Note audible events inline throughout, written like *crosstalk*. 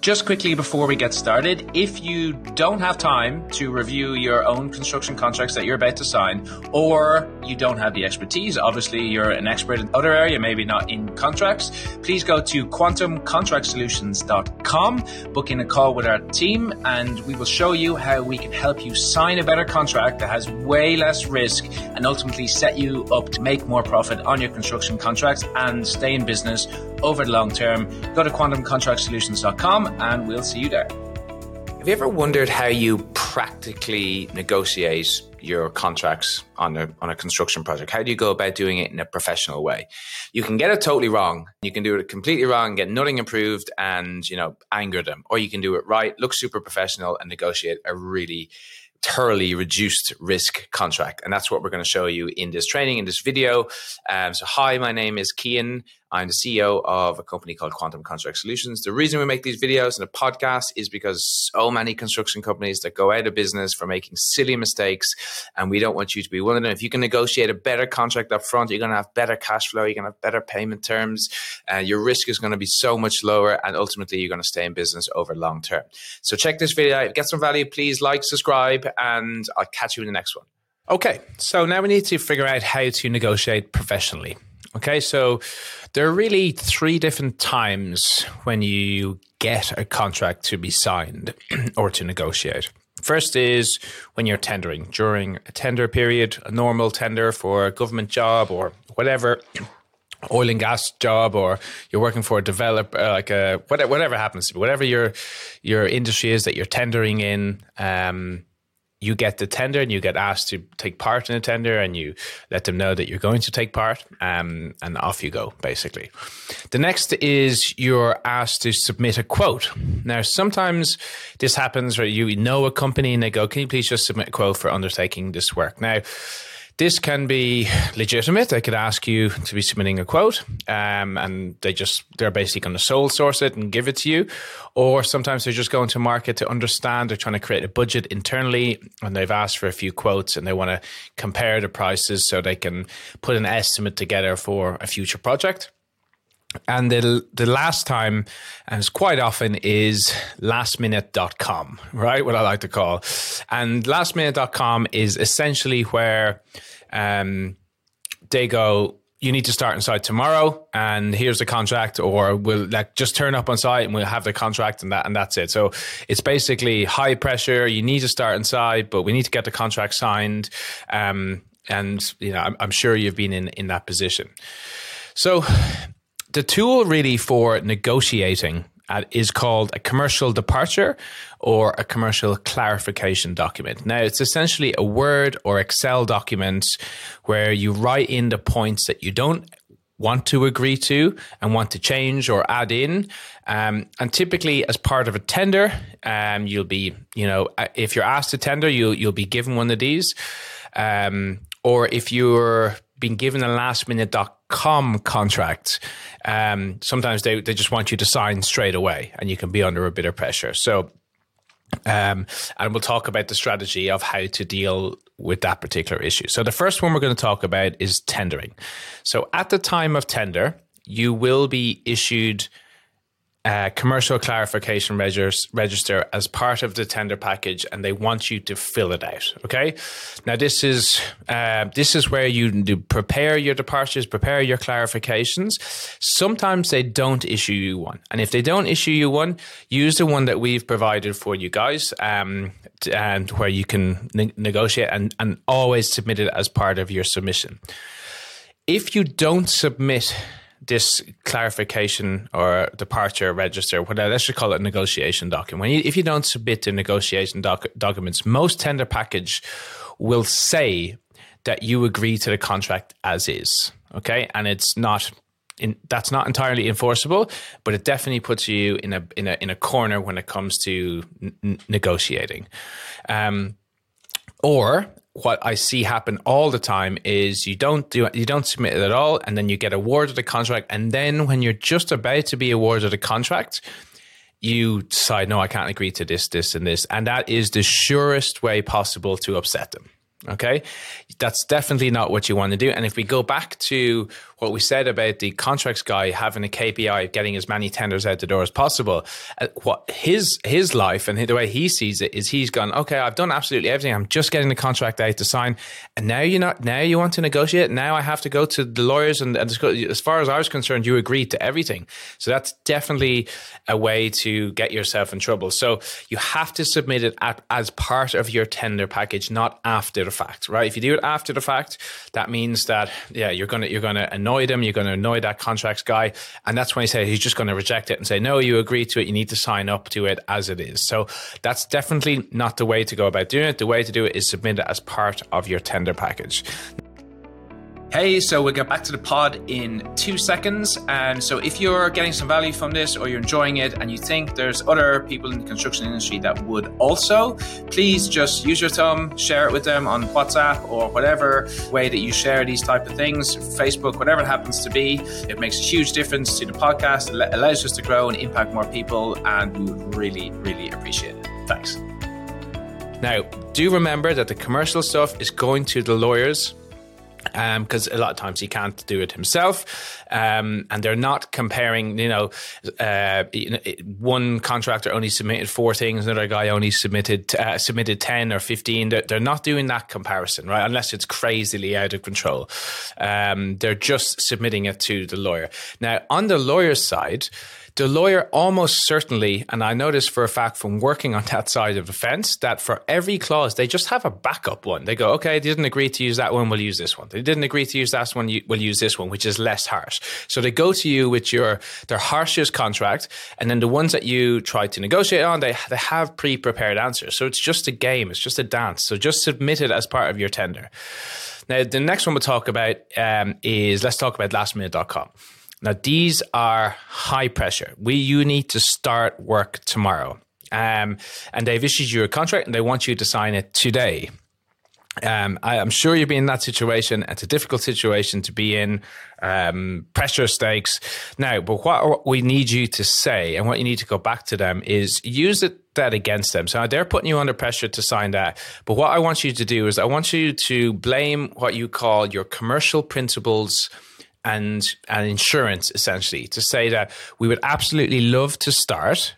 Just quickly before we get started, if you don't have time to review your own construction contracts that you're about to sign, or you don't have the expertise, obviously you're an expert in other area, maybe not in contracts, please go to quantumcontractsolutions.com, book in a call with our team, and we will show you how we can help you sign a better contract that has way less risk and ultimately set you up to make more profit on your construction contracts and stay in business over the long term. Go to quantumcontractsolutions.com and we'll see you there. Have you ever wondered how you practically negotiate your contracts on a on a construction project? How do you go about doing it in a professional way? You can get it totally wrong. You can do it completely wrong, get nothing improved, and you know anger them, or you can do it right, look super professional, and negotiate a really thoroughly reduced risk contract. And that's what we're going to show you in this training, in this video. Um, so, hi, my name is Kian. I'm the CEO of a company called Quantum Contract Solutions. The reason we make these videos and a podcast is because so many construction companies that go out of business for making silly mistakes, and we don't want you to be one of them. If you can negotiate a better contract up front, you're going to have better cash flow, you're going to have better payment terms, and your risk is going to be so much lower, and ultimately you're going to stay in business over long term. So check this video out. Get some value, please like, subscribe, and I'll catch you in the next one. Okay, so now we need to figure out how to negotiate professionally. Okay, so there are really three different times when you get a contract to be signed *clears throat* or to negotiate. First is when you're tendering during a tender period, a normal tender for a government job or whatever, *clears throat* oil and gas job, or you're working for a developer, uh, like a whatever, whatever happens to be, whatever your your industry is that you're tendering in. Um, you get the tender and you get asked to take part in a tender and you let them know that you're going to take part um, and off you go basically. The next is you're asked to submit a quote. Now sometimes this happens where you know a company and they go can you please just submit a quote for undertaking this work? Now this can be legitimate. They could ask you to be submitting a quote, um, and they just they're basically going to sole source it and give it to you. Or sometimes they're just going to market to understand. They're trying to create a budget internally, and they've asked for a few quotes, and they want to compare the prices so they can put an estimate together for a future project. And the the last time, and it's quite often, is lastminute.com, right? What I like to call. And lastminute.com is essentially where um, they go, you need to start on site tomorrow and here's the contract or we'll like just turn up on site and we'll have the contract and that and that's it. So it's basically high pressure you need to start on site but we need to get the contract signed. Um, and you know I'm, I'm sure you've been in in that position. So the tool really for negotiating is called a commercial departure or a commercial clarification document. Now, it's essentially a Word or Excel document where you write in the points that you don't want to agree to and want to change or add in. Um, and typically, as part of a tender, um, you'll be, you know, uh, if you're asked to tender, you'll you'll be given one of these. Um, or if you're being given a lastminute.com contracts, um, sometimes they, they just want you to sign straight away and you can be under a bit of pressure. So, um, and we'll talk about the strategy of how to deal with that particular issue. So, the first one we're going to talk about is tendering. So, at the time of tender, you will be issued uh, commercial clarification register as part of the tender package, and they want you to fill it out. Okay, now this is uh, this is where you do prepare your departures, prepare your clarifications. Sometimes they don't issue you one, and if they don't issue you one, use the one that we've provided for you guys, um, and where you can ne- negotiate and and always submit it as part of your submission. If you don't submit this clarification or departure register, whatever, let's just call it a negotiation document. When you, if you don't submit the negotiation doc- documents, most tender package will say that you agree to the contract as is. Okay, and it's not. In, that's not entirely enforceable, but it definitely puts you in a in a in a corner when it comes to n- negotiating. Um, or what I see happen all the time is you don't do you don't submit it at all, and then you get awarded a contract, and then when you're just about to be awarded a contract, you decide, no, I can't agree to this, this, and this, and that is the surest way possible to upset them. Okay, that's definitely not what you want to do. And if we go back to what we said about the contracts guy having a KPI of getting as many tenders out the door as possible. Uh, what his his life and the way he sees it is he's gone. Okay, I've done absolutely everything. I'm just getting the contract out to sign, and now you not now you want to negotiate. Now I have to go to the lawyers and, and as far as I was concerned, you agreed to everything. So that's definitely a way to get yourself in trouble. So you have to submit it at, as part of your tender package, not after the fact, right? If you do it after the fact, that means that yeah, you're gonna you're gonna annoy them, you're gonna annoy that contracts guy, and that's when he says he's just gonna reject it and say no, you agree to it, you need to sign up to it as it is. So that's definitely not the way to go about doing it. The way to do it is submit it as part of your tender package. Hey, so we'll get back to the pod in two seconds. And so, if you're getting some value from this or you're enjoying it and you think there's other people in the construction industry that would also, please just use your thumb, share it with them on WhatsApp or whatever way that you share these type of things, Facebook, whatever it happens to be. It makes a huge difference to the podcast. It allows us to grow and impact more people. And we would really, really appreciate it. Thanks. Now, do remember that the commercial stuff is going to the lawyers because um, a lot of times he can't do it himself, um, and they're not comparing. You know, uh, one contractor only submitted four things, another guy only submitted uh, submitted ten or fifteen. They're, they're, not doing that comparison, right? Unless it's crazily out of control. Um, they're just submitting it to the lawyer. Now, on the lawyer's side the lawyer almost certainly, and I this for a fact from working on that side of the fence, that for every clause, they just have a backup one. They go, okay, they didn't agree to use that one, we'll use this one. They didn't agree to use that one, we'll use this one, which is less harsh. So they go to you with your their harshest contract, and then the ones that you try to negotiate on, they, they have pre prepared answers. So it's just a game, it's just a dance. So just submit it as part of your tender. Now, the next one we'll talk about um, is let's talk about lastminute.com. Now, these are high pressure. We you need to start work tomorrow. Um, and they've issued you a contract and they want you to sign it today. Um, I, am sure you've been in that situation. It's a difficult situation to be in, um, pressure stakes. Now, but what we need you to say and what you need to go back to them is use it, that against them. So they're putting you under pressure to sign that. But what I want you to do is I want you to blame what you call your commercial principles and and insurance essentially to say that we would absolutely love to start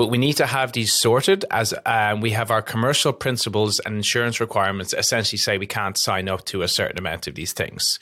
but we need to have these sorted as um, we have our commercial principles and insurance requirements essentially say we can't sign up to a certain amount of these things.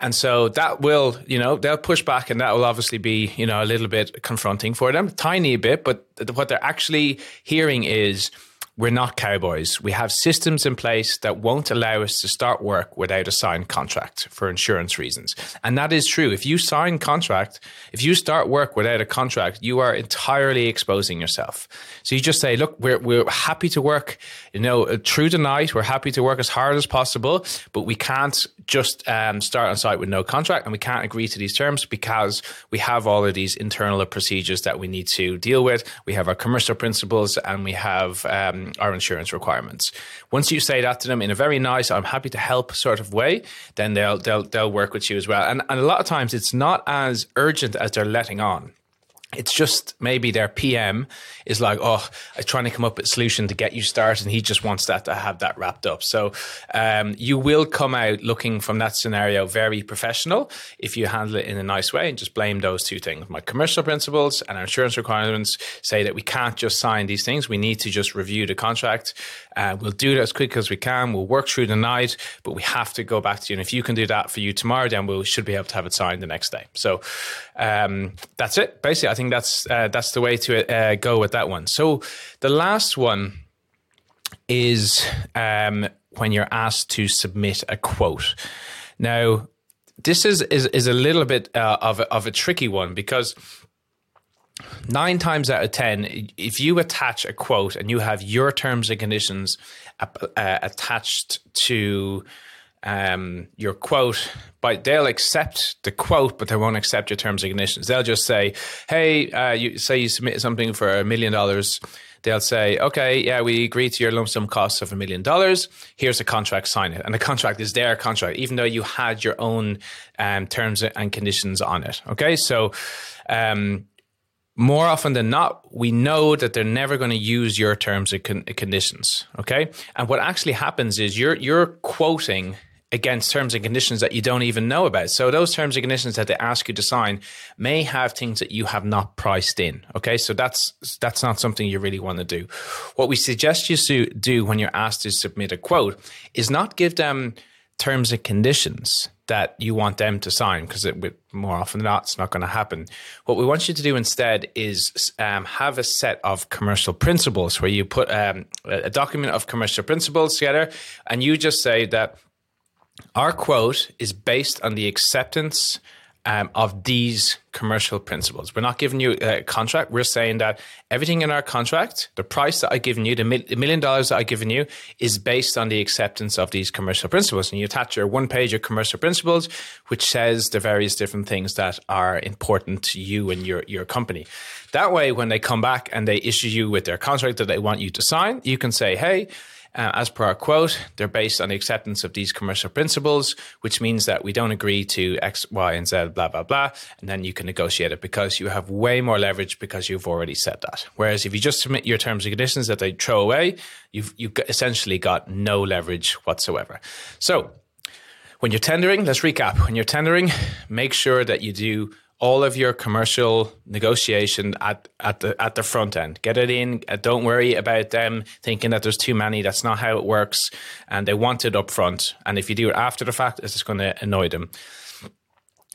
And so that will, you know, they'll push back and that will obviously be, you know, a little bit confronting for them, tiny bit, but what they're actually hearing is we're not cowboys. We have systems in place that won't allow us to start work without a signed contract for insurance reasons. And that is true. If you sign contract, if you start work without a contract, you are entirely exposing yourself. So you just say, look, we're, we're happy to work, you know, through the night. We're happy to work as hard as possible, but we can't just um, start on site with no contract and we can't agree to these terms because we have all of these internal procedures that we need to deal with. We have our commercial principles and we have um, our insurance requirements. Once you say that to them in a very nice, I'm happy to help sort of way, then they'll they'll they'll work with you as well. And and a lot of times it's not as urgent as they're letting on it's just maybe their PM is like, oh, I'm trying to come up with a solution to get you started, and he just wants that to have that wrapped up. So um, you will come out looking from that scenario very professional if you handle it in a nice way and just blame those two things. My commercial principles and our insurance requirements say that we can't just sign these things. We need to just review the contract. Uh, we'll do it as quick as we can. We'll work through the night, but we have to go back to you. And if you can do that for you tomorrow, then we should be able to have it signed the next day. So um, that's it. Basically, I think that's uh, that's the way to uh, go with that one. So the last one is um, when you're asked to submit a quote. Now, this is is, is a little bit uh, of a, of a tricky one because nine times out of ten, if you attach a quote and you have your terms and conditions uh, attached to um, your quote, but they'll accept the quote, but they won't accept your terms and conditions. They'll just say, "Hey, uh, you say you submit something for a million dollars." They'll say, "Okay, yeah, we agree to your lump sum costs of a million dollars. Here's a contract, sign it." And the contract is their contract, even though you had your own um, terms and conditions on it. Okay, so. Um, more often than not, we know that they're never going to use your terms and con- conditions. Okay, and what actually happens is you're you're quoting against terms and conditions that you don't even know about. So those terms and conditions that they ask you to sign may have things that you have not priced in. Okay, so that's that's not something you really want to do. What we suggest you do when you're asked to submit a quote is not give them terms and conditions that you want them to sign because more often than not it's not going to happen what we want you to do instead is um, have a set of commercial principles where you put um, a document of commercial principles together and you just say that our quote is based on the acceptance um, of these commercial principles. We're not giving you a contract. We're saying that everything in our contract, the price that I've given you, the million dollars that I've given you, is based on the acceptance of these commercial principles. And you attach your one page of commercial principles, which says the various different things that are important to you and your, your company. That way, when they come back and they issue you with their contract that they want you to sign, you can say, hey, uh, as per our quote, they're based on the acceptance of these commercial principles, which means that we don't agree to X, Y, and Z, blah, blah, blah. And then you can negotiate it because you have way more leverage because you've already said that. Whereas if you just submit your terms and conditions that they throw away, you've, you've essentially got no leverage whatsoever. So when you're tendering, let's recap. When you're tendering, make sure that you do all of your commercial negotiation at, at the at the front end. Get it in. Uh, don't worry about them thinking that there's too many. That's not how it works. And they want it up front. And if you do it after the fact, it's just going to annoy them.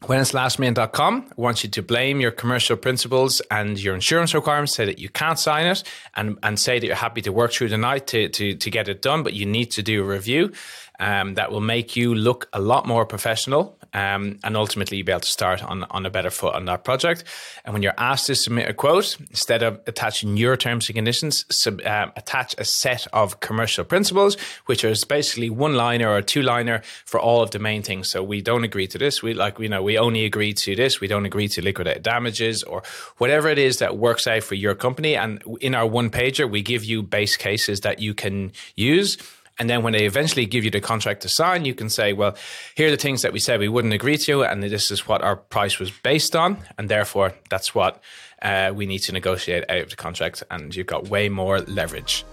When it's lastminute.com, I want you to blame your commercial principles and your insurance requirements, say that you can't sign it and, and say that you're happy to work through the night to, to, to get it done, but you need to do a review um, that will make you look a lot more professional um, and ultimately be able to start on, on a better foot on that project. And when you're asked to submit a quote, instead of attaching your terms and conditions, sub, um, attach a set of commercial principles, which is basically one liner or two liner for all of the main things. So we don't agree to this. We like, you know, we only agree to this. We don't agree to liquidated damages or whatever it is that works out for your company. And in our one pager, we give you base cases that you can use and then when they eventually give you the contract to sign, you can say, well, here are the things that we said we wouldn't agree to, and this is what our price was based on. And therefore, that's what uh, we need to negotiate out of the contract. And you've got way more leverage.